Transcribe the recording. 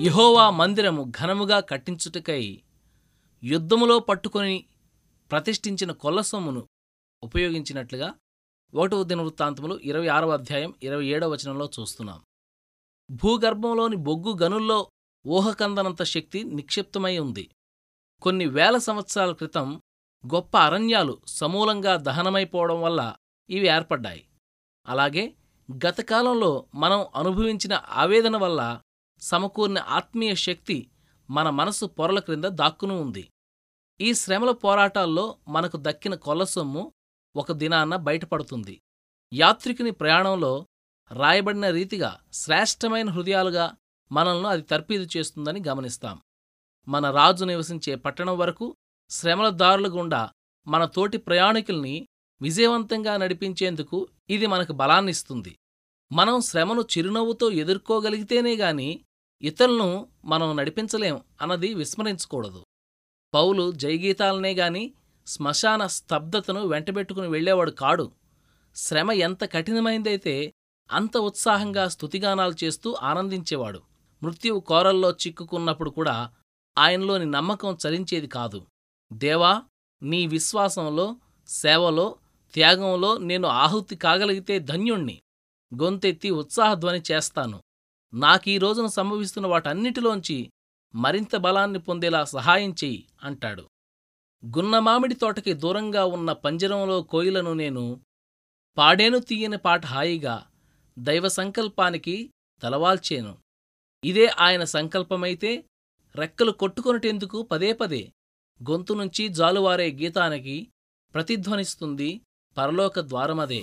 యహోవా మందిరము ఘనముగా కట్టించుటకై యుద్ధములో పట్టుకొని ప్రతిష్ఠించిన కొల్ల సొమ్మును ఉపయోగించినట్లుగా ఒకటవ దినవృత్తాంతములు ఇరవై ఆరవ అధ్యాయం ఇరవై ఏడవ వచనంలో చూస్తున్నాం. భూగర్భంలోని బొగ్గు గనుల్లో ఊహకందనంత శక్తి నిక్షిప్తమై ఉంది. కొన్ని వేల సంవత్సరాల క్రితం గొప్ప అరణ్యాలు సమూలంగా దహనమైపోవడం వల్ల ఇవి ఏర్పడ్డాయి. అలాగే గతకాలంలో మనం అనుభవించిన ఆవేదన వల్ల సమకూరిన ఆత్మీయ శక్తి మన మనసు పొరల క్రింద దాక్కును ఉంది. ఈ శ్రమల పోరాటాల్లో మనకు దక్కిన కొల్లసొమ్ము ఒక దినాన బయటపడుతుంది. యాత్రికుని ప్రయాణంలో రాయబడిన రీతిగా శ్రేష్టమైన హృదయాలుగా మనల్ని అది తర్పీదు చేస్తుందని గమనిస్తాం. మన రాజు నివసించే పట్టణం వరకు శ్రమల దారుల గుండా మన తోటి ప్రయాణికుల్ని విజయవంతంగా నడిపించేందుకు ఇది మనకు బలాన్నిస్తుంది. మనం శ్రమను చిరునవ్వుతో ఎదుర్కోగలిగితేనే గాని ఇతరులను మనం నడిపించలేం అన్నది విస్మరించకూడదు. పౌలు జయగీతాలనే గాని శ్మశాన స్తబ్దతను వెంటబెట్టుకుని వెళ్ళేవాడు కాడు. శ్రమ ఎంత కఠినమైందైతే అంత ఉత్సాహంగా స్తుతిగానాలు చేస్తూ ఆనందించేవాడు. మృత్యువు కోరల్లో చిక్కుకున్నప్పుడు కూడా ఆయనలోని నమ్మకం చలించేది కాదు. దేవా నీ విశ్వాసంలో సేవలో త్యాగంలో నేను ఆహుతి కాగలిగితే ధన్యుణ్ణి. గొంతెత్తి ఉత్సాహధ్వని చేస్తాను. నాకీ రోజున సంభవిస్తున్న వాటన్నిటిలోంచి మరింత బలాన్ని పొందేలా సహాయం చెయ్యి అంటాడు. గున్నమామిడి తోటకి దూరంగా ఉన్న పంజరంలో కోయిలను నేను పాడేను తీయని పాట హాయిగా దైవ సంకల్పానికి తలవాల్చేను. ఇదే ఆయన సంకల్పమైతే రెక్కలు కొట్టుకొనుటెందుకు పదే పదే గొంతు నుంచి జాలువారే గీతానికి ప్రతిధ్వనిస్తుంది పరలోక ద్వారమదే.